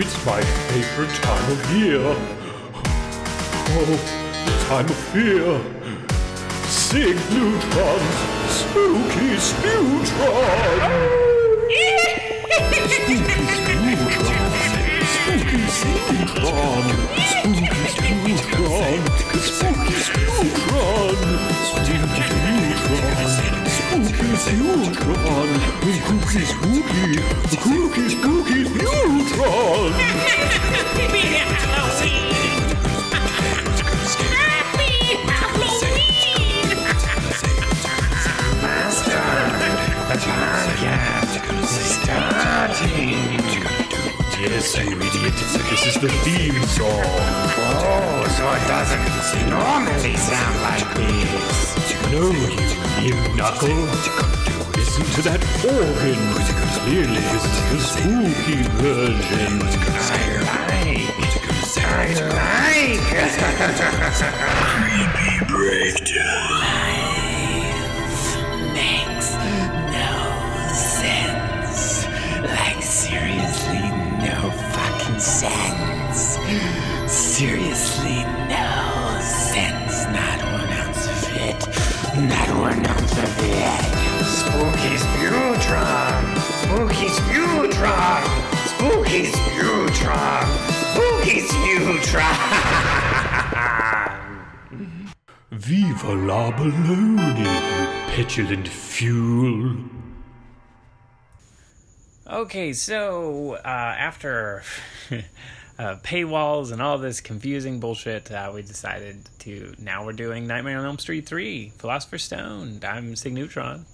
It's my favorite time of year. Oh, the time of fear. Signutrons, spooky Sputron! spooky Sputron, spooky Sputron, spooky Sputron, spooky Sputron, spooky Sputron, spooky Sputron, spooky spooky, spooky spooky Sputron! Happy Halloween! Happy Halloween! Yes, you idiot. This is the theme song. Oh, so it doesn't normally sound like this. No, you new knuckle. Listen to that organ. Clearly, this is the spooky version. I like. makes Seriously, no sense. Not one ounce of it. Not one ounce of it. Spooky Sputron. Spooky Sputron. Spooky Sputron. Spooky Sputron. Viva la baloney, you petulant fuel. Okay, so uh, after uh, paywalls and all this confusing bullshit, uh, we decided to now we're doing Nightmare on Elm Street 3, Philosopher's Stone. I'm Signutron.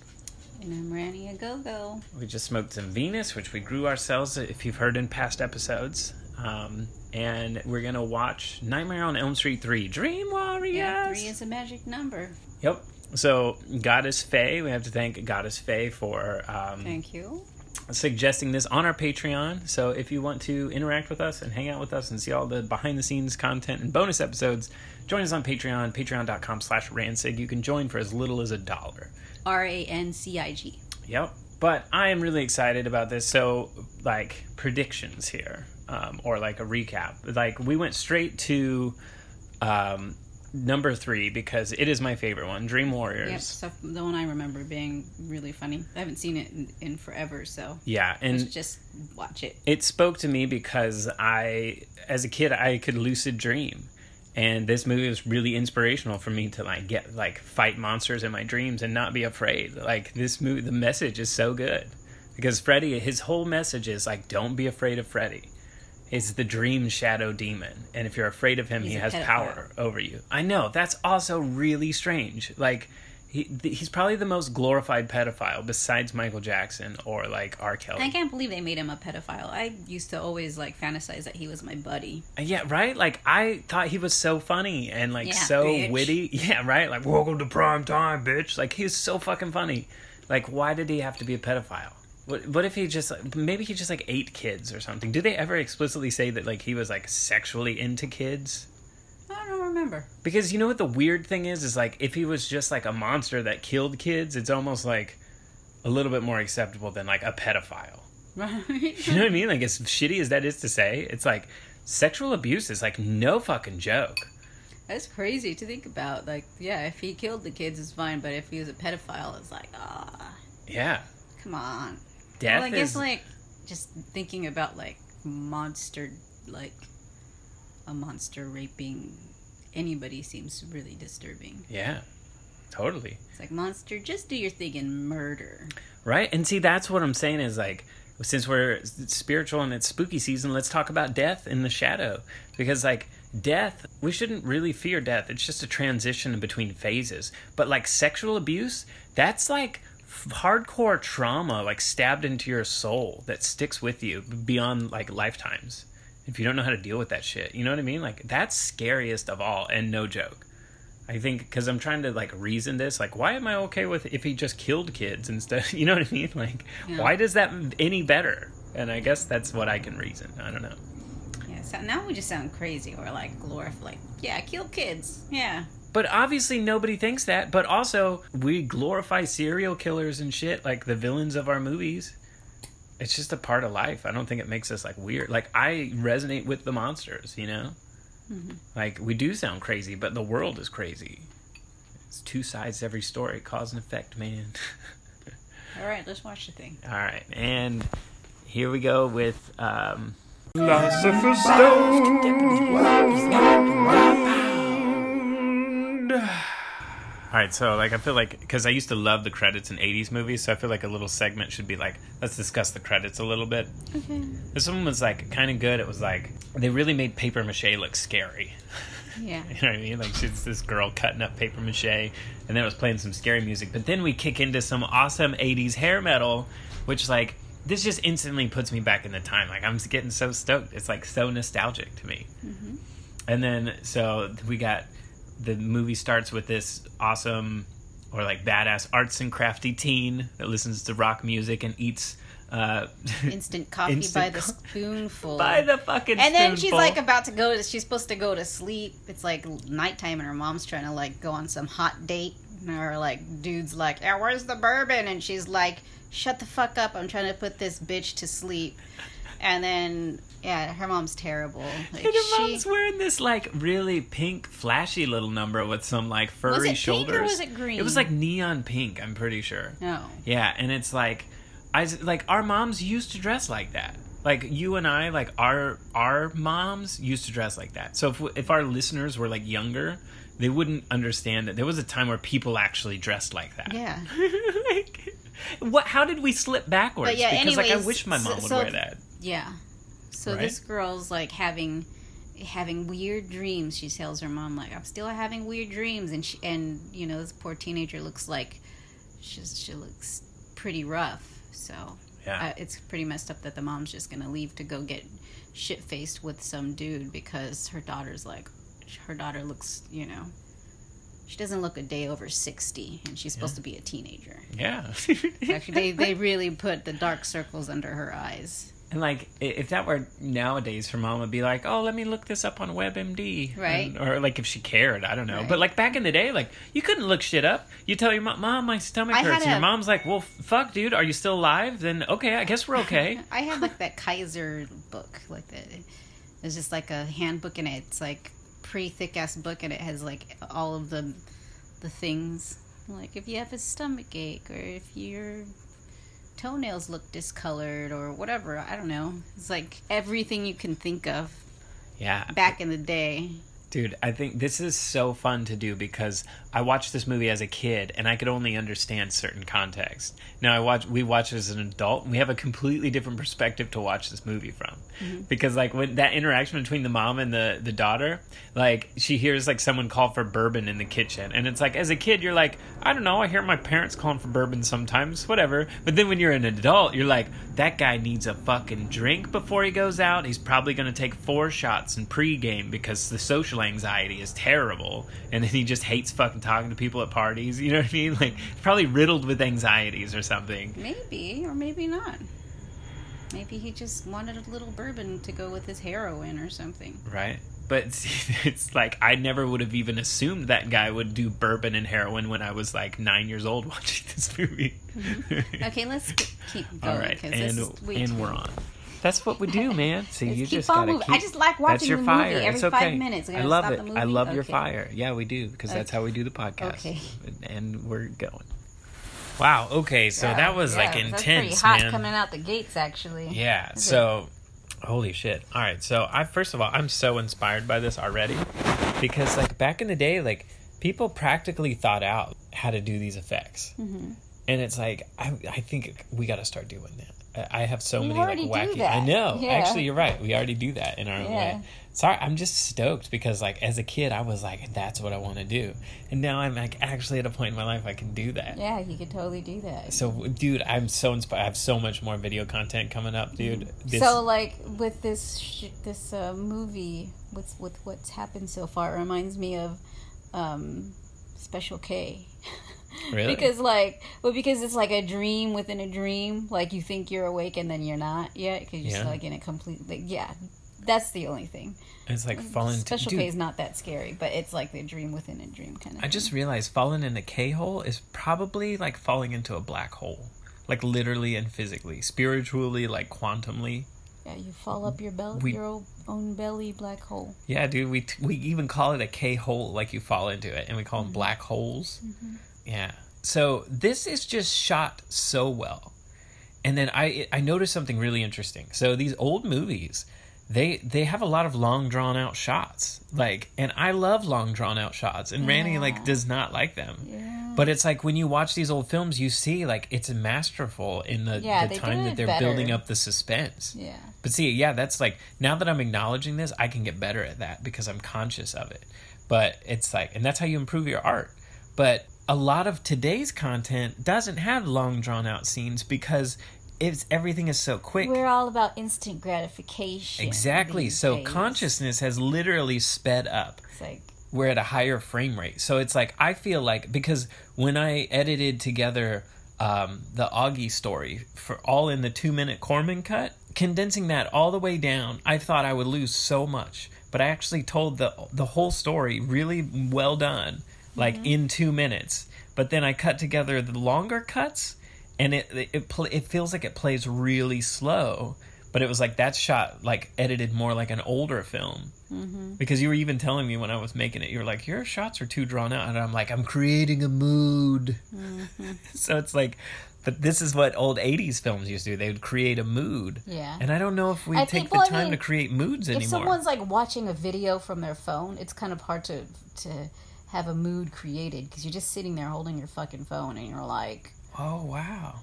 And I'm Ranny a Go Go. We just smoked some Venus, which we grew ourselves, if you've heard in past episodes. Um, and we're gonna watch Nightmare on Elm Street 3, Dream Warriors. Yeah, three is a magic number. Yep. So Goddess Faye, we have to thank Goddess Faye for um, Thank you. Suggesting this on our Patreon. So if you want to interact with us and hang out with us and see all the behind the scenes content and bonus episodes, join us on Patreon, patreon.com slash rancig. You can join for as little as a dollar. R A N C I G. Yep. But I am really excited about this. So, like, predictions here, um, or like a recap. Like, we went straight to um, number three because it is my favorite one Dream Warriors. Yep, so the one I remember being really funny. I haven't seen it in, in forever, so Yeah. And just watch it. it spoke to me because I, as a kid, I could lucid dream, and this movie was really inspirational for me to like get like fight monsters in my dreams and not be afraid. Like this movie, the message is so good because Freddy, his whole message is like, don't be afraid of Freddy. He's the dream shadow demon, and if you're afraid of him, He's he has power over you. I know that's also really strange. Like. He, he's probably the most glorified pedophile besides Michael Jackson or like R. Kelly. I can't believe they made him a pedophile. I used to always like fantasize that he was my buddy. Uh, yeah, right. Like I thought he was so funny and like Yeah, so bitch. witty. Yeah, right. Like welcome to prime time, bitch. Like he's so fucking funny. Like why did he have to be a pedophile? What what if he just maybe he just like ate kids or something? Do they ever explicitly say that like he was like sexually into kids? I don't remember. Because you know what the weird thing is is like if he was just like a monster that killed kids, it's almost like a little bit more acceptable than like a pedophile. Right? You know what I mean? Like as shitty as that is to say, it's like sexual abuse is like no fucking joke. That's crazy to think about. Like, yeah, if he killed the kids, it's fine, but if he was a pedophile, it's like, ah, Yeah. come on. Death well, I guess is like just thinking about like monster, like a monster raping anybody seems really disturbing. Yeah. Totally. It's like monster, just do your thing and murder. Right? And see that's what I'm saying is like since we're spiritual and it's spooky season, let's talk about death in the shadow because like death, we shouldn't really fear death. It's just a transition between phases. But like sexual abuse, that's like hardcore trauma like stabbed into your soul that sticks with you beyond like lifetimes. If you don't know how to deal with that shit, you know what I mean? Like that's scariest of all and no joke. I think because I'm trying to like reason this, like, why am I okay with if he just killed kids instead? You know what I mean? Like, Yeah. why does that any better? And I guess that's what I can reason. I don't know. Yeah, so now we just sound crazy or like glorify, like, yeah, kill kids. Yeah. But obviously nobody thinks that. But also we glorify serial killers and shit like the villains of our movies. it's just a part of life. I don't think it makes us like weird. Like I resonate with the monsters, you know. Like we do sound crazy, but the world is crazy. It's two sides to every story, cause and effect, man. All right, let's watch the thing. All right, and here we go with um, Philosopher's Stone. All right, so like I feel like because I used to love the credits in '80s movies, so I feel like a little segment should be like, let's discuss the credits a little bit. Okay. This one was like kind of good. It was like they really made paper mache look scary. Yeah. You know what I mean? Like she's this girl cutting up paper mache, and then it was playing some scary music. But then we kick into some awesome '80s hair metal, which like this just instantly puts me back in the time. Like I'm getting so stoked. It's like so nostalgic to me. Mm-hmm. And then so we got the movie starts with this awesome or like badass arts and crafty teen that listens to rock music and eats uh, Instant coffee Instant by the spoonful. by the fucking and then she's like about to go to she's supposed to go to sleep. It's like nighttime and her mom's trying to like go on some hot date. Or like dude's like yeah where's the bourbon? And she's like shut the fuck up. I'm trying to put this bitch to sleep and then yeah her mom's terrible like, And her she mom's wearing this like really pink, flashy little number with some like furry Was it pink or shoulders. was it green? It was like neon pink. I'm pretty sure. no Yeah, and it's like, I like our moms used to dress like that. Like you and I, like our our moms used to dress like that. So if if our listeners were like younger, they wouldn't understand that there was a time where people actually dressed like that. yeah like, what? How did we slip backwards? Yeah, because like I wish my mom so- would so- wear that. Yeah. So Right? this girl's like having having weird dreams. She tells her mom like I'm still having weird dreams and she and you know this poor teenager looks like she's she looks pretty rough. So Yeah. uh, it's pretty messed up that the mom's just going to leave to go get shit faced with some dude because her daughter's like her daughter looks, you know, she doesn't look a day over 60 and she's supposed to be a teenager. Yeah. Actually, they, they really put the dark circles under her eyes. And like, if that were nowadays, her mom would be like, "Oh, let me look this up on WebMD," Right. And- or like if she cared, I don't know. Right. But like back in the day, like you couldn't look shit up. You tell your mom, "Mom, my stomach I hurts," and your a- mom's like, "Well, fuck, dude, are you still alive? Then okay, I guess we're okay." I had like that Kaiser book, like that. It's just like a handbook, and it's like pretty thick ass book, and it has like all of the the things. Like if you have a stomach ache, or if your toenails look discolored, or whatever. I don't know. It's like everything you can think of yeah, back in the day. Dude, I think this is so fun to do because I watched this movie as a kid and I could only understand certain context. Now I watch we watch it as an adult and we have a completely different perspective to watch this movie from. Mm-hmm. Because like when that interaction between the mom and the the daughter, like she hears like someone call for bourbon in the kitchen and it's like as a kid you're like, I don't know, I hear my parents calling for bourbon sometimes, whatever. But then when you're an adult, you're like, that guy needs a fucking drink before he goes out. He's probably going to take four shots in pregame because the social anxiety is terrible. And then he just hates fucking talking to people at parties. You know what I mean? Like, probably riddled with anxieties or something. Maybe, or maybe not. Maybe he just wanted a little bourbon to go with his heroin or something. Right? But see, it's like I never would have even assumed that guy would do bourbon and heroin when I was like nine years old watching this movie. Mm-hmm. Okay, let's keep going. All right, and this is and we're on. That's what we do, man. See, you keep just on gotta moving. keep. I just like that's watching your the fire. movie every it's five minutes. I love stop it. the I movie? love your fire. Yeah, we do because that's how we do the podcast. Okay. and we're going. Wow. Okay, so Yeah, that was yeah, like that's intense, pretty hot man. coming out the gates, actually. Yeah. So, holy shit. All right. So, I first of all, I'm so inspired by this already because, like, back in the day, like, people practically thought out how to do these effects, Mm-hmm. and it's like I, I think we got to start doing that. I have so many like wacky. I know. Yeah. Actually, you're right. We already do that in our own Yeah. way. Sorry, I'm just stoked because, like, as a kid, I was like, "That's what I want to do," and now I'm like actually at a point in my life I can do that. Yeah, you could totally do that. So, dude, I'm so inspired. I have so much more video content coming up, dude. This, so, like with this sh- this uh, movie, with with what's happened so far, it reminds me of um, Special K. really, because like well because it's like a dream within a dream like you think you're awake and then you're not yet because you're Yeah. still like in a complete like yeah that's the only thing it's like falling. special dude, k is not that scary but it's like the dream within a dream kind of I just realized falling in a K hole is probably like falling into a black hole. like literally and physically, spiritually, like quantumly. Yeah, you fall up your belly, We- your own- own belly black hole. Yeah, dude, we we even call it a K hole, like you fall into it, and we call them Mm-hmm. black holes. Yeah. So this is just shot so well, and then I I noticed something really interesting. So these old movies, they they have a lot of long drawn out shots, like, and I love long drawn out shots, and Randy like does not like them. Yeah. But it's like when you watch these old films, you see like it's masterful in the, Yeah, the time that they're better. building up the suspense. Yeah. But see, yeah, that's like now that I'm acknowledging this, I can get better at that because I'm conscious of it. But it's like, and that's how you improve your art. But a lot of today's content doesn't have long drawn out scenes because it's everything is so quick. We're all about instant gratification. Exactly. So days. consciousness has literally sped up. It's like We're at a higher frame rate. So it's like I feel like because when I edited together um, the Augie story for all in the two minute Corman cut, condensing that all the way down, I thought I would lose so much. But I actually told the the whole story really well done, like mm-hmm. in two minutes. But then I cut together the longer cuts, and it it it, pl- it feels like it plays really slow. But it was like that shot like edited more like an older film mm-hmm. because you were even telling me when I was making it, you were like, "Your shots are too drawn out," and I'm like, "I'm creating a mood." Mm-hmm. so it's like, but this is what old '80s films used to do. They would create a mood. Yeah. And I don't know if we I take think- the well, I time mean, to create moods if anymore. If someone's like watching a video from their phone, it's kind of hard to to have a mood created because you're just sitting there holding your fucking phone and you're like oh wow,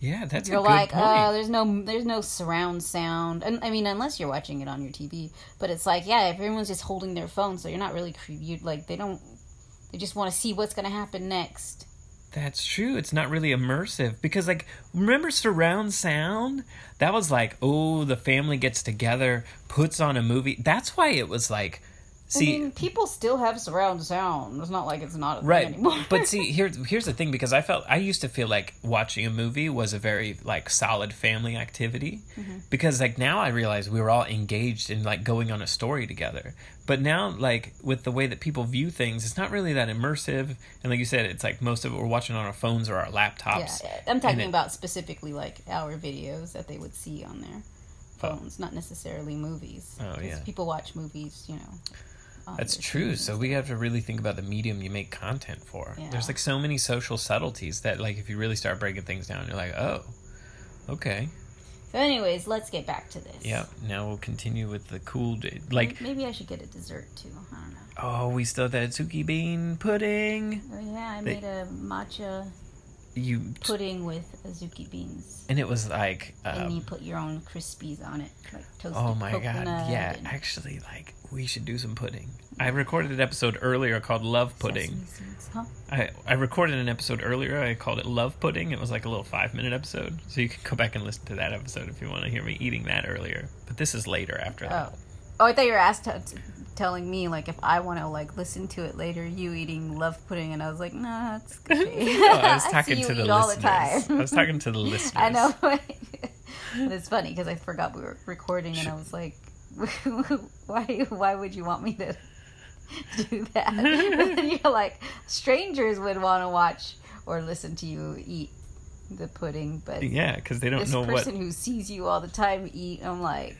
yeah, that's you're a good like uh, point. oh there's no there's no surround sound and I mean unless you're watching it on your TV but it's like yeah everyone's just holding their phone so you're not really you like they don't they just want to see what's gonna happen next That's true. It's not really immersive because, like, remember surround sound? That was like, oh, the family gets together, puts on a movie. That's why it was like, see, I mean people still have surround sound. It's not like it's not a thing right. anymore. But see here here's the thing because i felt i used to feel like watching a movie was a very like solid family activity. Mm-hmm. because like now i realize we were all engaged in like going on a story together. But now like with the way that people view things it's not really that immersive. And like you said it's like most of it we're watching on our phones or our laptops. Yeah, I'm talking it- about specifically like our videos that they would see on their phones, not necessarily movies. Oh, yeah. people watch movies, you know. That's true. So we have to really think about the medium you make content for. Yeah. There's like so many social subtleties that like if you really start breaking things down, you're like, oh, okay, So, anyways, let's get back to this. yeah. Now we'll continue with the cool, like, maybe I should get a dessert too. I don't know. oh, we still have that Tsuki bean pudding. Oh yeah, I They- made a matcha You pudding with azuki beans, and it was like, and you um, put your own crispies on it, like toasted oh my god, yeah. and Actually, like we should do some pudding. I recorded an episode earlier called Love Pudding. seeds. Huh? I, I recorded an episode earlier. I called it Love Pudding. It was like a little five minute episode. So you can go back and listen to that episode if you want to hear me eating that earlier. But this is later after that. Oh. Oh, I thought you were asked t- telling me like if I want to like listen to it later. You eating love pudding, and I was like, nah, it's okay. Oh, I was talking you to the eat all the listeners. time. I was talking to the listeners. I know. it's funny because I forgot we were recording, and I was like, why? Why would you want me to do that? But then you're like, strangers would want to watch or listen to you eat the pudding, but Yeah, because they don't this know person what. who sees you all the time eat, I'm like,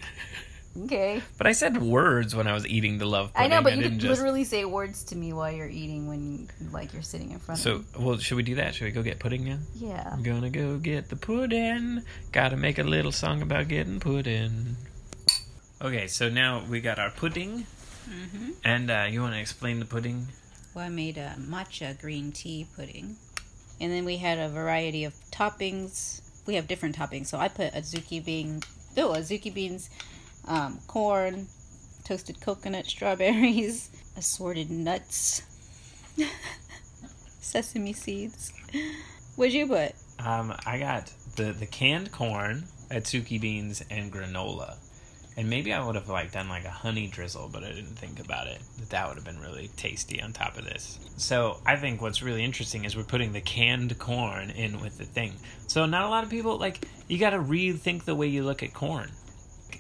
okay. But I said words when I was eating the love I know, but you didn't could just. literally say words to me while you're eating when like you're sitting in front So, of So, well, should we do that? Should we go get pudding now? Yeah. I'm gonna go get the pudding. Gotta make a little song about getting pudding. Okay, so now we got our pudding. Mm-hmm. And uh, you want to explain the pudding? Well, I made a matcha green tea pudding. And then we had a variety of toppings. We have different toppings. So I put azuki bean, oh, azuki beans, um, corn, toasted coconut, strawberries, assorted nuts, sesame seeds. What'd you put? Um, I got the the canned corn, azuki beans, and granola. And maybe I would have like done like a honey drizzle, but I didn't think about it. That that would have been really tasty on top of this. So I think what's really interesting is we're putting the canned corn in with the thing. So not a lot of people like you got to rethink the way you look at corn.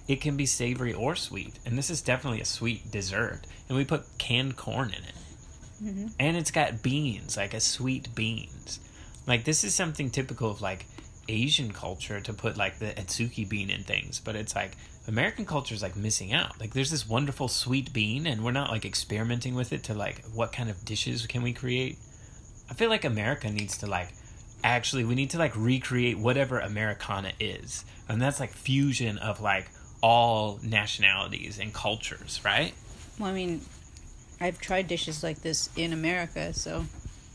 It can be savory or sweet, and this is definitely a sweet dessert. And we put canned corn in it, mm-hmm. and it's got beans, like a sweet beans. Like this is something typical of like Asian culture to put like the azuki bean in things, but it's like American culture is like missing out. Like there's this wonderful sweet bean, and we're not like experimenting with it to like what kind of dishes can we create. I feel like America needs to like actually we need to like recreate whatever Americana is, and that's like fusion of like all nationalities and cultures, right? Well, I mean, I've tried dishes like this in America, so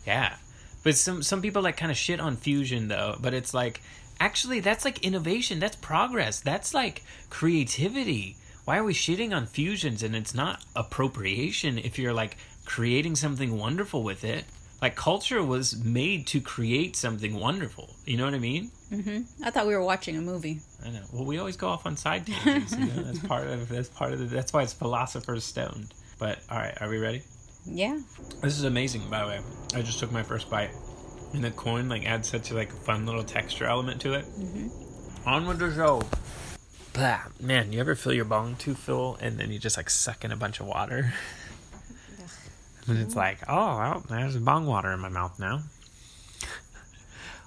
Yeah. But some some people like kind of shit on fusion though, but it's like actually that's like innovation, that's progress. That's like creativity. Why are we shitting on fusions and it's not appropriation if you're like creating something wonderful with it? Like culture was made to create something wonderful. You know what I mean? Mhm. I thought we were watching a movie. I know. Well, we always go off on side tangents. You know? That's part of that's part of the, that's why it's philosopher's stone. But all right, are we ready? Yeah. This is amazing, by the way. I just took my first bite, and the corn like adds such a like a fun little texture element to it. Mm-hmm. On with the show. Blah. Man, you ever feel your bong too full, and then you just like suck in a bunch of water, and it's like, oh, well, there's bong water in my mouth now.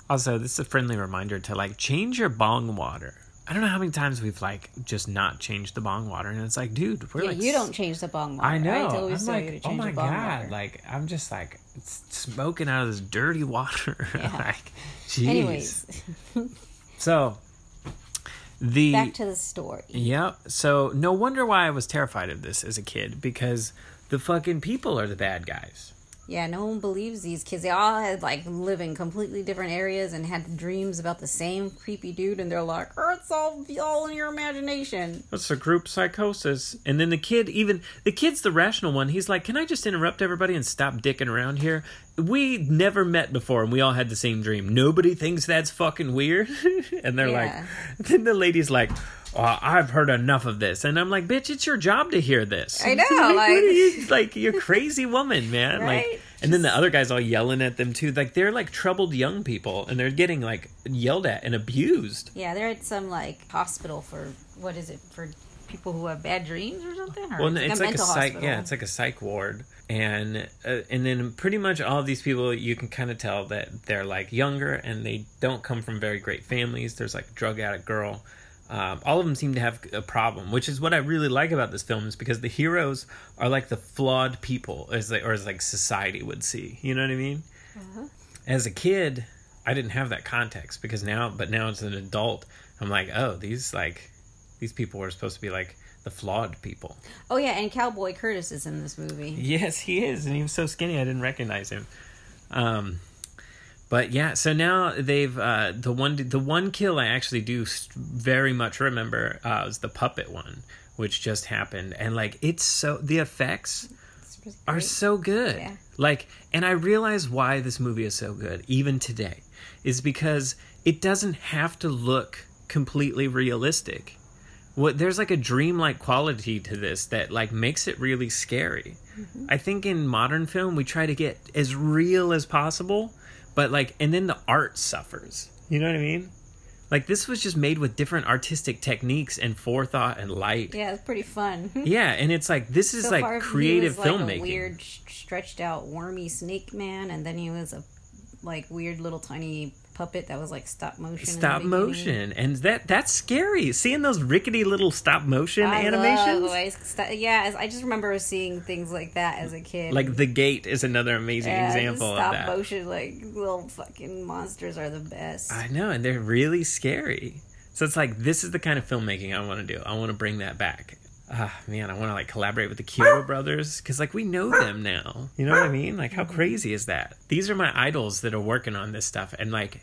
Also, this is a friendly reminder to like change your bong water. I don't know how many times we've like just not changed the bong water, and it's like, dude, we're Yeah, like you don't change the bong water. I know. I always I'm like, oh my god! water. Like I'm just like smoking out of this dirty water. Yeah. like, jeez. Anyways, so the back to the story. Yep. So no wonder why I was terrified of this as a kid because the fucking people are the bad guys. Yeah, no one believes these kids. They all had like live in completely different areas and had dreams about the same creepy dude, and they're like, oh, "It's all all in your imagination." What's a group psychosis? And then the kid, even the kid's the rational one. He's like, "Can I just interrupt everybody and stop dicking around here? We never met before, and we all had the same dream. Nobody thinks that's fucking weird." and they're Yeah. like, then the lady's like, oh, "I've heard enough of this," and I'm like, "Bitch, it's your job to hear this." I know, what like- you like? You're a crazy woman, man. Right? Like, and then the other guys all yelling at them too. Like they're like troubled young people, and they're getting like yelled at and abused. Yeah, they're at some like hospital for what is it for people who have bad dreams or something? Or Well, no, it's like a mental psych. hospital? Yeah, it's like a psych ward, and uh, and then pretty much all of these people, you can kind of tell that they're like younger and they don't come from very great families. There's like a drug addict girl. Um, all of them seem to have a problem, which is what I really like about this film, is because the heroes are like the flawed people, as they, or as like society would see. You know what I mean? As a kid, I didn't have that context because now, but now as an adult, I'm like, oh, these like these people were supposed to be like the flawed people. Oh yeah, and Cowboy Curtis is in this movie. Yes, he is, and he was so skinny I didn't recognize him. Um, but yeah, so now they've uh, the one the one kill I actually do very much remember uh, was the puppet one, which just happened, and like it's so the effects really are so good. Yeah. Like, and I realize why this movie is so good, even today, is because it doesn't have to look completely realistic. What there's like a dreamlike quality to this that like makes it really scary. I think in modern film we try to get as real as possible, but like, and then the art suffers. You know what I mean? Like this was just made with different artistic techniques and forethought and light. Yeah, it's pretty fun. Yeah, and it's like this is So like far, he creative was like filmmaking. A weird, stretched out, wormy snake man, and then he was a like weird little tiny puppet that was like stop motion. stop motion and that that's scary seeing those rickety little stop motion I animations love yeah, I just remember seeing things like that as a kid. like the gate is another amazing yeah, example of stop that motion, like little fucking monsters are the best. i know and they're really scary so it's like this is the kind of filmmaking i want to do i want to bring that back ah man i want to like collaborate with the Chiodo brothers because like we know them now you know what i mean like how crazy is that these are my idols that are working on this stuff and like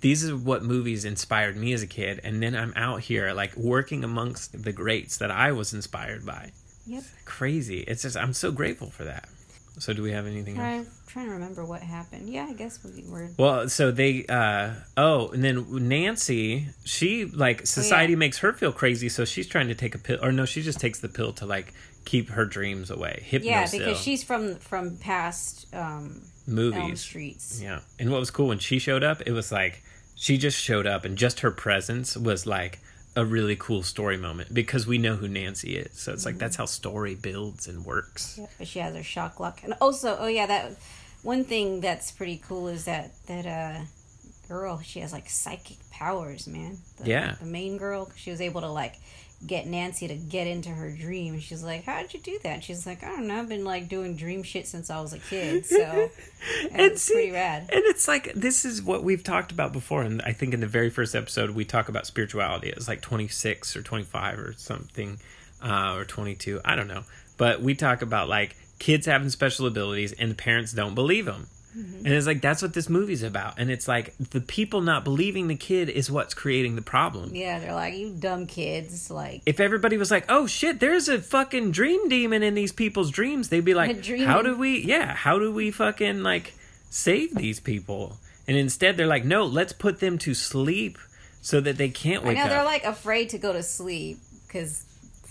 these are what movies inspired me as a kid and then i'm out here like working amongst the greats that i was inspired by Yep. crazy. It's just I'm so grateful for that. So do we have anything else? I'm trying to remember what happened. Yeah, I guess we were. Well, so they uh oh, and then Nancy, she like society makes her feel crazy, so she's trying to take a pill or no, she just takes the pill to like keep her dreams away. Hypnocil Yeah, because she's from from past um, Elm movies. Streets. Yeah. And what was cool when she showed up, it was like she just showed up and just her presence was like a really cool story moment because we know who Nancy is. So it's like that's how story builds and works. Yeah, but she has her shock luck, and also, oh yeah, that one thing that's pretty cool is that that uh, girl, she has like psychic powers, man. The, Yeah. The main girl, she was able to like get Nancy to get into her dream. She's like, "How'd you do that?" She's like, "I don't know. I've been like doing dream shit since I was a kid." So it's see- pretty rad. And it's like this is what we've talked about before, and I think in the very first episode we talk about spirituality. It's like twenty six or twenty five or something, uh, or twenty two. I don't know, but we talk about like kids having special abilities and the parents don't believe them. Mm-hmm. And it's like that's what this movie's about, and it's like the people not believing the kid is what's creating the problem. Yeah, they're like, "You dumb kids!" Like, If everybody was like, "Oh shit, there's a fucking dream demon in these people's dreams," they'd be like, "How do we? Yeah, how do we fucking like save these people?" And instead, they're like, "No, let's put them to sleep so that they can't I wake know up." they're like afraid to go to sleep because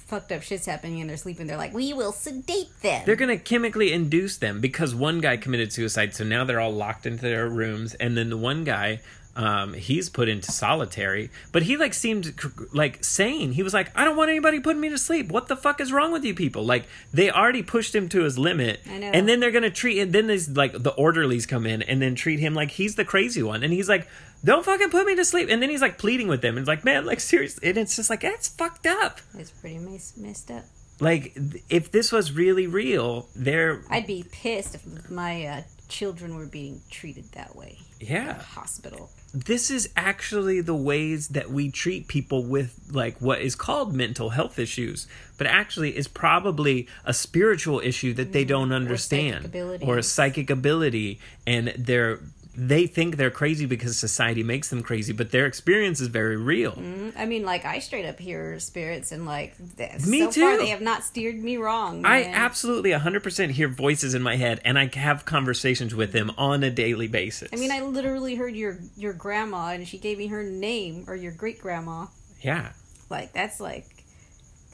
fucked up shit's happening and they're sleeping. They're like, "We will sedate them." they're gonna chemically induce them because one guy committed suicide, so now they're all locked into their rooms, and then the one guy. Um, he's put into solitary, but he like seemed like sane. He was like, "I don't want anybody putting me to sleep. What the fuck is wrong with you people?" Like they already pushed him to his limit, I know. and then they're gonna treat. And then these like the orderlies come in and then treat him like he's the crazy one, and he's like, "Don't fucking put me to sleep." And then he's like pleading with them, and it's like, "Man, like seriously," and it's just like that's fucked up. It's pretty mess- messed up. Like if this was really real, there, I'd be pissed if my uh, children were being treated that way. yeah. in a hospital. this is actually the ways that we treat people with like what is called mental health issues but actually is probably a spiritual issue that they don't understand psychic or a psychic ability and they're they think they're crazy because society makes them crazy but their experience is very real mm, I mean, like I straight up hear spirits, and like this. Me so far too. they have not steered me wrong. I man. absolutely 100% hear voices in my head and I have conversations with them on a daily basis. I mean, I literally heard your your grandma, and she gave me her name, or your great grandma. yeah. Like that's like,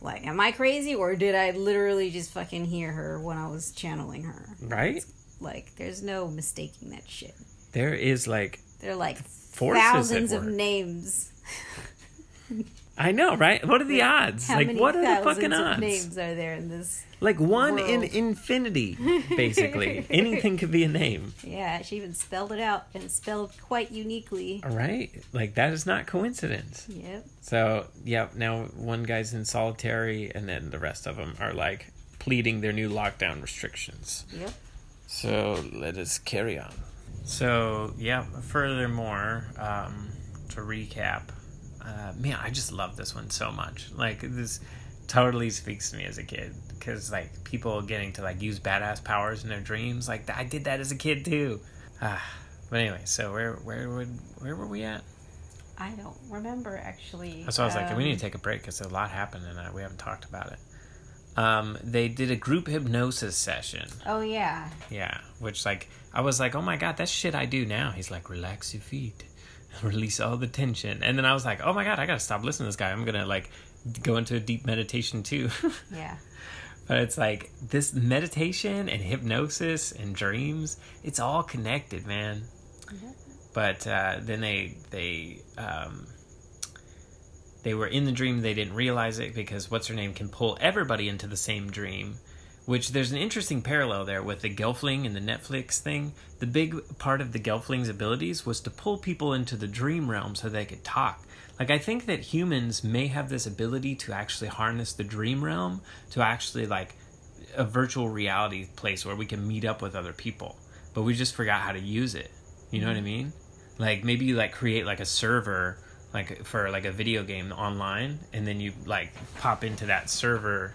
like, am I crazy, or did I literally just fucking hear her when I was channeling her? Right? Like, there's no mistaking that shit. There is like They're like thousands of names. I know, right? What are the odds? How like what are the fucking of odds? names are there in this? Like one in infinity, basically. Anything could be a name. Yeah, she even spelled it out and spelled quite uniquely. All right? Like that is not coincidence. Yep. So, yeah, now one guy's in solitary and then the rest of them are like pleading their new lockdown restrictions. Yep. So, let us carry on. So, yeah, furthermore, um, to recap, uh, man, I just love this one so much. Like, this totally speaks to me as a kid because, like, people getting to, like, use badass powers in their dreams, like, I did that as a kid too. Ah, but anyway, so where, where would, where were we at? I don't remember actually. So I was like, we Um, need to take a break because a lot happened and uh, we haven't talked about it. Um, they did a group hypnosis session. Oh yeah. Yeah, which like I was like, oh my god, that's shit I do now. He's like, relax your feet, release all the tension, and then I was like, oh my god, I gotta stop listening to this guy. I'm gonna like go into a deep meditation too. Yeah. but it's like this meditation and hypnosis and dreams, it's all connected, man. But uh, then they they um, they were in the dream. They didn't realize it because what's her name can pull everybody into the same dream. Which there's an interesting parallel there with the Gelfling and the Netflix thing. The big part of the Gelfling's abilities was to pull people into the dream realm so they could talk. Like I think that humans may have this ability to actually harness the dream realm to actually like a virtual reality place where we can meet up with other people, but we just forgot how to use it. You know what I mm-hmm. mean? Like maybe you like create like a server like for like a video game online and then you like pop into that server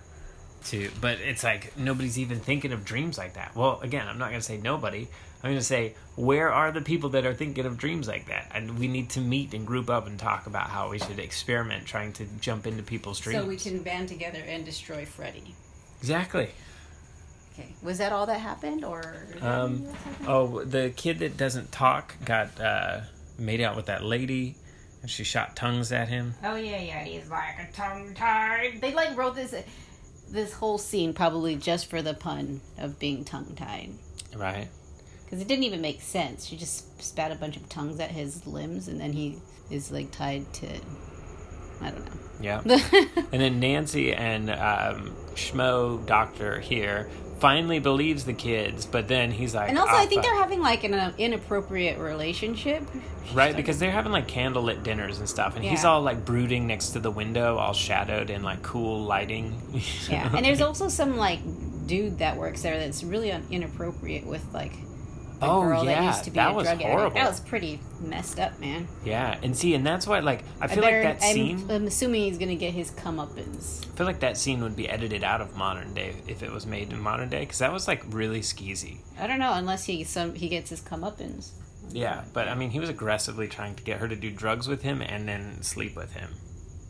to but it's like nobody's even thinking of dreams like that. Well, again, I'm not going to say nobody. I'm going to say where are the people that are thinking of dreams like that? And we need to meet and group up and talk about how we should experiment trying to jump into people's dreams. So we can band together and destroy Freddy. Exactly. Okay. Was that all that happened, or? Um, oh, the kid that doesn't talk got uh, made out with that lady, and she shot tongues at him. Oh yeah, yeah. He's like a tongue tied. They like wrote this this whole scene probably just for the pun of being tongue tied. Right. Because it didn't even make sense. She just spat a bunch of tongues at his limbs, and then he is like tied to. I don't know. Yeah. and then Nancy and um, Schmo Doctor here finally believes the kids, but then he's like, And also, "Ah, I think they're having like an uh, inappropriate relationship. right because they're having like candlelit dinners and stuff, and he's all like brooding next to the window, all shadowed in like cool lighting. Yeah, and there's also some like dude that works there that's really un- inappropriate with like the Oh, girl that yeah, used to be that a was drug horrible. addict. That was pretty messed up, man. yeah, and see, and that's why like I I feel better, like that I'm, scene. I'm assuming he's gonna get his comeuppance. I feel like that scene would be edited out of modern day if it was made in modern day because that was like really skeezy. I don't know unless he some he gets his comeuppance. Yeah, but I mean, he was aggressively trying to get her to do drugs with him and then sleep with him,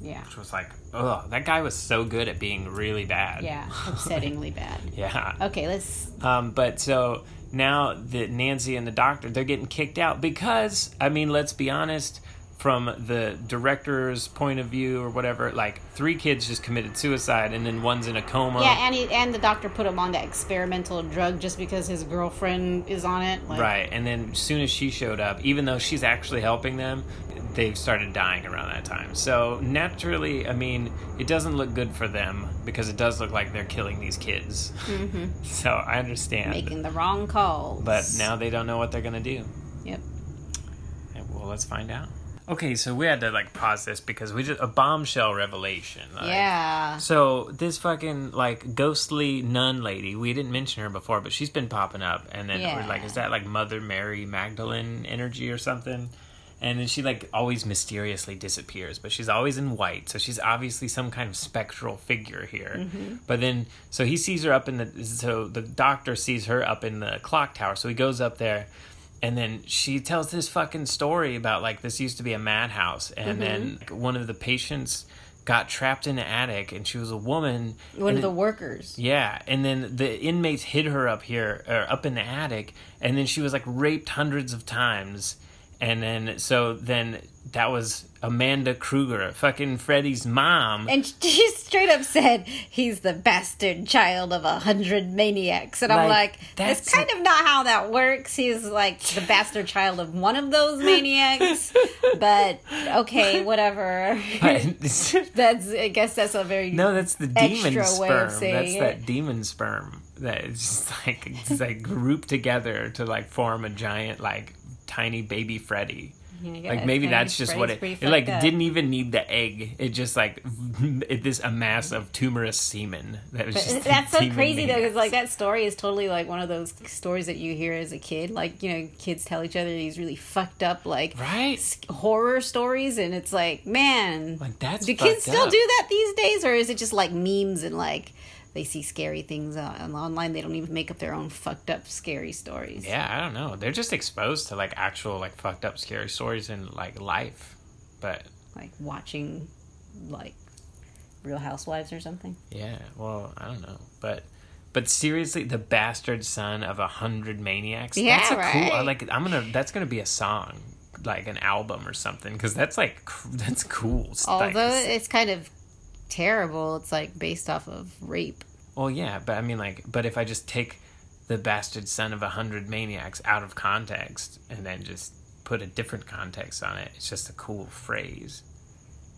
Yeah, which was like, oh, that guy was so good at being really bad. yeah, upsettingly bad. yeah. Okay, let's. Um, but so now that Nancy and the doctor they're getting kicked out because I mean, let's be honest, from the director's point of view or whatever, like three kids just committed suicide and then one's in a coma. Yeah, and he, and the doctor put him on that experimental drug just because his girlfriend is on it. Like, Right, and then as soon as she showed up, even though she's actually helping them, they've started dying around that time. So naturally, I mean, it doesn't look good for them because it does look like they're killing these kids. Mm-hmm. so I understand, Making the wrong calls. but now they don't know what they're gonna do. Yep. Well, let's find out. Okay, so we had to like pause this because we just a bombshell revelation. like- Yeah. So this fucking like ghostly nun lady, we didn't mention her before, but she's been popping up, and then we're like, is that like Mother Mary Magdalene energy or something? And then she like always mysteriously disappears, but she's always in white, so she's obviously some kind of spectral figure here. Mm-hmm. But then, so he sees her up in the, so the doctor sees her up in the clock tower, so he goes up there, and then she tells this fucking story about like this used to be a madhouse, and mm-hmm. then one of the patients got trapped in the attic, and she was a woman. One of the workers. yeah, and then the inmates hid her up here, or up in the attic, and then she was like raped hundreds of times, and then so then that was Amanda Krueger, fucking Freddy's mom. And she straight up said he's the bastard child of a hundred maniacs. And I'm Like, like, that's- kind of not how that works. He's like the bastard child of one of those maniacs. but okay, whatever. that's I guess that's a very no, that's the demon extra way of sperm. That's it. that demon sperm that is just like it's like grouped together to like form a giant like tiny baby Freddy. Yeah, like maybe that's just what it. It like up. didn't even need the egg. It just like it, this a mass of tumorous semen that was just. That's so crazy though, because like that story is totally like one of those stories that you hear as a kid. Like you know, kids tell each other these really fucked up like right. s- horror stories, and it's like, man, Like that's do kids fucked still up. do that these days, or is it just like memes and like they see scary things on, online? They don't even make up their own fucked up scary stories. Yeah, I don't know. They're just exposed to like actual like fucked up scary stories in like life, but like watching like Real Housewives or something. yeah. Well, I don't know, but. But seriously, the bastard son of a hundred maniacs. Yeah, that's a cool. Right. like. I'm gonna. That's gonna be a song, like an album or something, because that's like that's cool. Although it's kind of terrible, it's like based off of rape. Well, yeah, but I mean, like, but if I just take the bastard son of a hundred maniacs out of context and then just put a different context on it, it's just a cool phrase.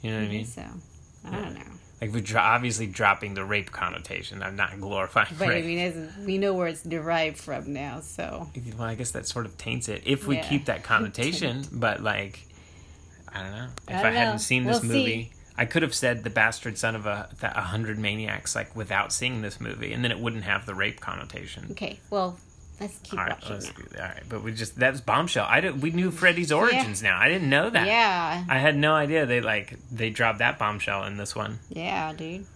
You know what I mean? So I don't know. Like, we're obviously dropping the rape connotation. I'm not glorifying But I mean, we know where it's derived from now, so well, I guess that sort of taints it if we Yeah. keep that connotation. but like, I don't know. If I I, don't hadn't know. seen this We'll movie, I could have said the bastard son of a, a hundred maniacs like without seeing this movie, and then it wouldn't have the rape connotation. okay. Well, let's keep All right, watching let's do that. All right, but we just that's bombshell. I didn't. We knew Freddy's origins now. I didn't know that. Yeah, I had no idea they like they dropped that bombshell in this one. yeah, dude.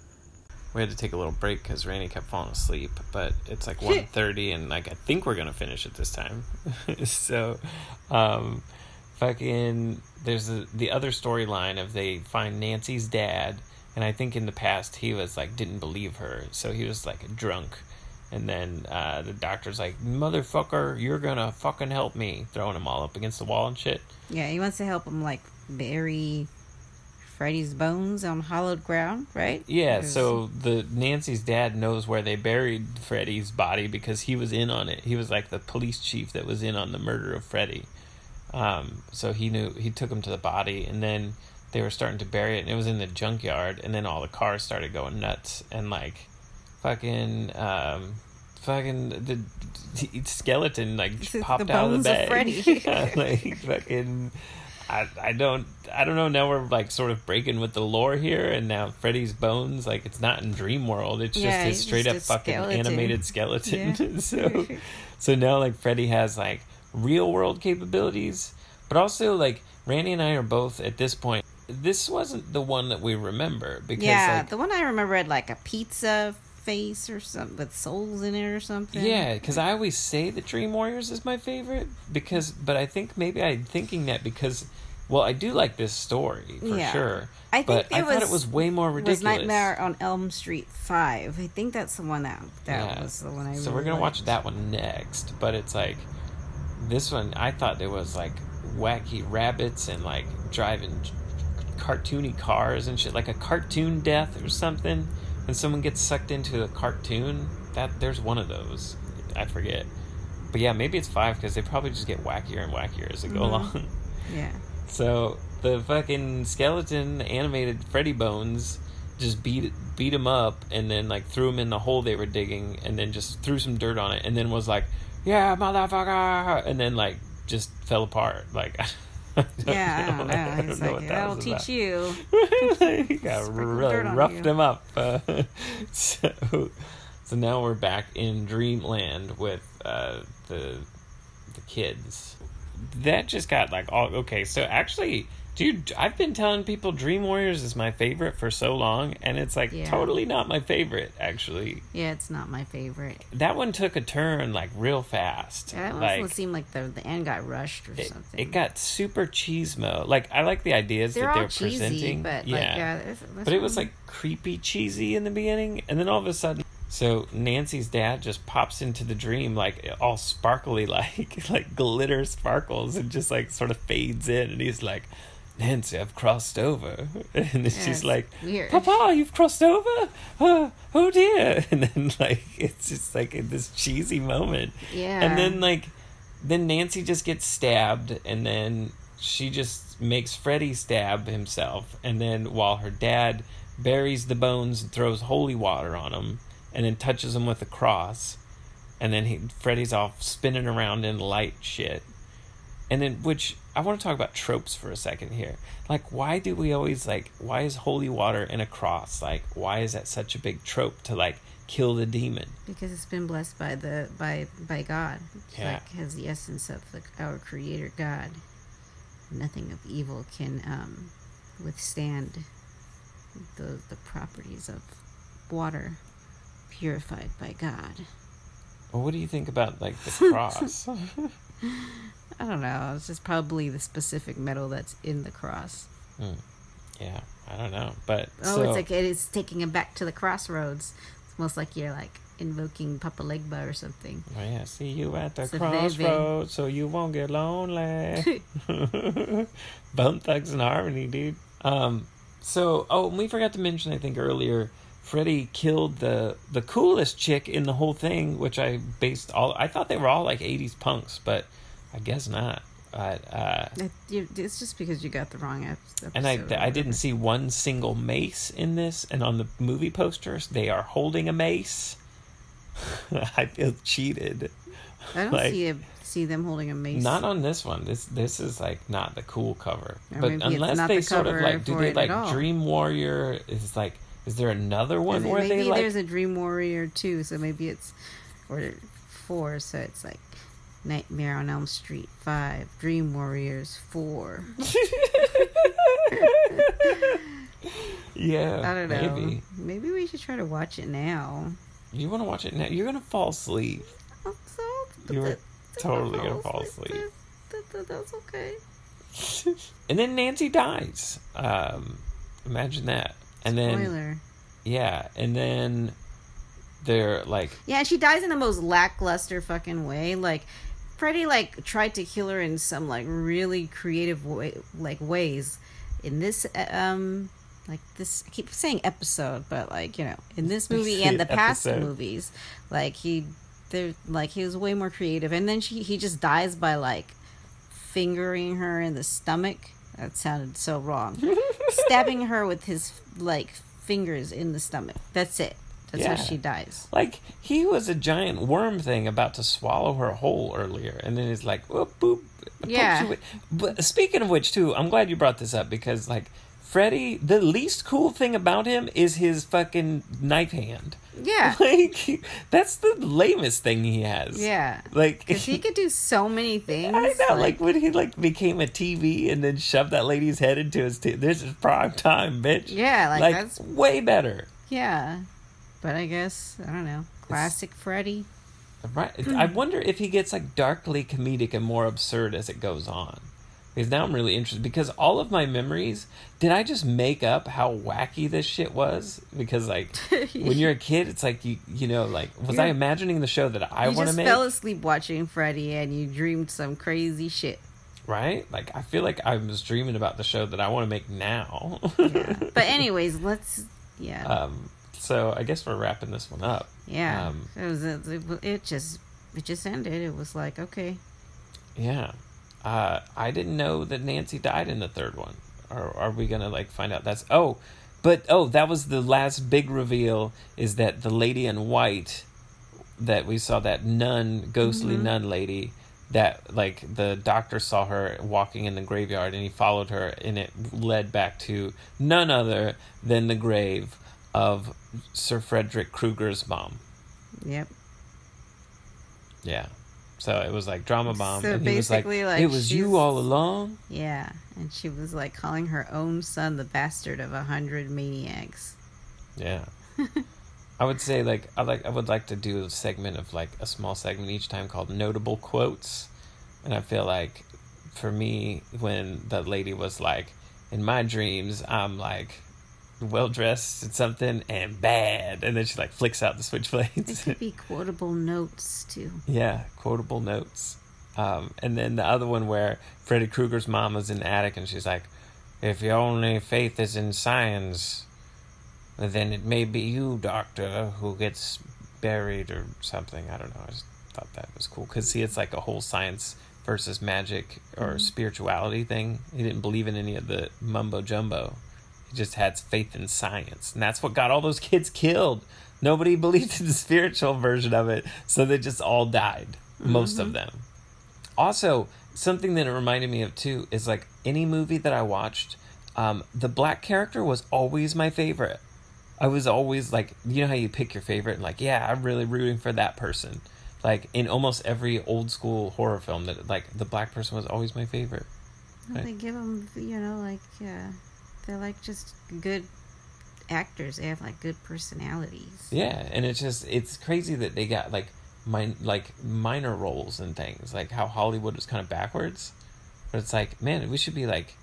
We had to take a little break because Randy kept falling asleep, but it's like 1.30 and like I think we're gonna finish it this time. so, um, fucking, there's the the other storyline of they find Nancy's dad, and I think in the past he was like didn't believe her, so he was like drunk. And then uh, the doctor's like, "Motherfucker, you're gonna fucking help me!" Throwing him all up against the wall and shit. Yeah, he wants to help him like bury Freddy's bones on hollowed ground, right? Yeah, so the Nancy's dad knows where they buried Freddy's body because he was in on it. He was like the police chief that was in on the murder of Freddie. Um, so he knew he took him to the body, and then they were starting to bury it, and it was in the junkyard, and then all the cars started going nuts, and like fucking um, fucking the, the skeleton like the popped out of the bones of bag. Freddy. Like fucking. I, I don't I don't know now we're like sort of breaking with the lore here and now Freddy's bones like it's not in Dream World it's just Yeah, a he's straight just up fucking skeleton. animated skeleton Yeah. so so now like Freddy has like real world capabilities but also like Randy and I are both at this point this wasn't the one that we remember because yeah, like the one I remember had like a pizza face or something with souls in it or something. Yeah, because I always say that Dream Warriors is my favorite because, but I think maybe I'm thinking that because, well, I do like this story for Yeah. sure. I think but I it thought it was- was way more ridiculous. was Nightmare on Elm Street Five. I think that's the one that that Yeah. was the one I. So we're gonna watch that one next, but it's like this one. I thought there was like wacky rabbits and like driving cartoony cars and shit, like a cartoon death or something. When someone gets sucked into a cartoon, that there's one of those. I forget, but yeah, maybe it's five because they probably just get wackier and wackier as they go mm-hmm. along. Yeah. So the fucking skeleton animated Freddy Bones just beat beat him up and then like threw him in the hole they were digging and then just threw some dirt on it and then was like, "Yeah, motherfucker," and then like just fell apart. Like, Yeah, I don't know. I It's know like what that that'll was teach about. you. he got really roughed him up. Uh, so, so now we're back in Dreamland with uh, the the kids. That just got like all okay. So actually, dude, I've been telling people Dream Warriors is my favorite for so long, and it's like Yeah. totally not my favorite. Actually, Yeah, it's not my favorite. that one took a turn like real fast. Yeah, that like one seemed like the the end got rushed or it, something. it got super cheesemo. Like I like the ideas they're that they're cheesy, presenting. but yeah. like yeah, that's, that's But it was like creepy cheesy in the beginning, and then all of a sudden, so Nancy's dad just pops into the dream like all sparkly, like like glitter sparkles, and just like sort of fades in, and he's like, "Nancy, I've crossed over," and then it's she's like, weird. "Papa, you've crossed over? Oh, oh dear!" And then like it's just like in this cheesy moment, yeah, and then like then Nancy just gets stabbed and then she just makes Freddy stab himself and then while her dad buries the bones and throws holy water on him and then touches him with a cross and then he Freddy's off spinning around in light shit. And then which I want to talk about tropes for a second here. Like why do we always like why is holy water in a cross? Like why is that such a big trope to like kill the demon? because it's been blessed by the by by God. It's Yeah. like has the essence of the, our Creator God. Nothing of evil can um, withstand the the properties of water purified by God. Well, what do you think about like the cross? I don't know. It's just probably the specific metal that's in the cross. Yeah, I don't know, but Oh, so, it's like it is taking him back to the crossroads. It's almost like you're like invoking Papa Legba or something. oh, yeah, see you at the baby. crossroads, so you won't get lonely. Bone Thugs and Harmony, dude. Um, so oh, we forgot to mention, I think earlier, Freddy killed the the coolest chick in the whole thing, which I based all. I thought they were all like '80s punks, but I guess not. But uh, It's just because you got the wrong ep- episode. and I I didn't see one single mace in this, and on the movie posters they are holding a mace. I feel cheated. I don't like- see a, see them holding a mace. Not on this one. This this is like not the cool cover. Or but unless they the sort of like do they like. Dream Warrior is like is there another one Maybe where they like there's a Dream Warrior too, so maybe it's or four, so it's like Nightmare on Elm Street five, Dream Warriors four. Yeah. I don't know. Maybe. Maybe we should try to watch it now. You wanna watch it now? You're gonna fall asleep. Oh, so- You're totally gonna fall asleep. That- that- That's okay. And then Nancy dies. Um imagine that. And then Spoiler. yeah, and then they're like Yeah, and she dies in the most lackluster fucking way. Like Freddy like tried to kill her in some like really creative way, like ways. In this um like this I keep saying episode, but like, you know, in this movie and the past Episode. movies, like he they're like he was way more creative. And then she he just dies by like fingering her in the stomach. That sounded so wrong. Stabbing her with his like fingers in the stomach. That's it. That's Yeah. how she dies. Like he was a giant worm thing about to swallow her whole earlier, and then he's like, "Whoop boop." Yeah. But speaking of which, too, I'm glad you brought this up because like Freddy, the least cool thing about him is his fucking knife hand. Yeah. Like that's the lamest thing he has. Yeah. Like he could do so many things. I know, like, when he like became a TV and then shoved that lady's head into his. T- this is prime time, bitch. Yeah, like, that's- way better. yeah. But I guess, I don't know. Classic Freddy. Right. I wonder if he gets like darkly comedic and more absurd as it goes on. Because now I'm really interested. Because all of my memories, did I just make up how wacky this shit was? Because like when you're a kid, it's like you you know like was I imagining the show that I want to just make? fell asleep watching Freddy and you dreamed some crazy shit. right? Like I feel like I was dreaming about the show that I want to make now. But anyways, let's, yeah. um. So I guess we're wrapping this one up. yeah. Um, it was, it, it just, it just ended. It was like, okay. Yeah. Uh, I didn't know that Nancy died in the third one. Or are we gonna like find out that's oh, but oh, that was the last big reveal is that the lady in white that we saw that nun, ghostly nun lady that like the doctor saw her walking in the graveyard and he followed her and it led back to none other than the grave of Sir Frederick Krueger's mom. Yep. Yeah. So it was like drama bomb, So and he was like, basically, like, "It was you all along." Yeah. And she was like calling her own son the bastard of a hundred maniacs. Yeah. I would say like I like I would like to do a segment of like a small segment each time called notable quotes. And I feel like for me when the lady was like in my dreams I'm like well dressed and something and bad and then she like flicks out the It could be quotable notes too. yeah, quotable notes. Um, and then the other one where Freddy Krueger's mom is in the attic and she's like, If your only faith is in science, then it may be you, Doctor, who gets buried or something. I don't know. I just thought that was cool. Because, see, it's like a whole science versus magic or spirituality thing. He didn't believe in any of the mumbo jumbo. He just had faith in science. And that's what got all those kids killed. Nobody believed in the spiritual version of it. So they just all died. Most of them. Also, something that it reminded me of too is like any movie that I watched, um, the black character was always my favorite. I was always like, you know how you pick your favorite and like, yeah, I'm really rooting for that person. Like in almost every old school horror film, that like the black person was always my favorite. Well, Right. They give them, you know, like uh, they're like just good actors. They have like good personalities. Yeah, and it's just it's crazy that they got like min- like minor roles and things. Like how Hollywood was kind of backwards, but it's like man, we should be like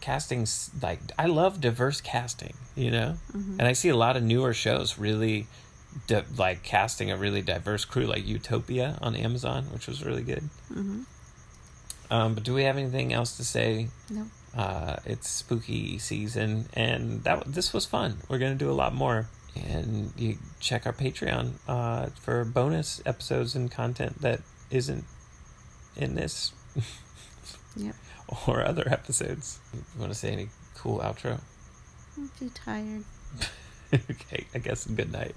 casting like I love diverse casting, you know, and I see a lot of newer shows really. Di- like casting a really diverse crew, like Utopia on Amazon, which was really good. Um, but do we have anything else to say? Nope. Uh, it's spooky season, and that this was fun. We're gonna do a lot more, and you check our Patreon uh, for bonus episodes and content that isn't in this Yep. or other episodes. You want to say any cool outro? I'm too tired. okay, I guess good night.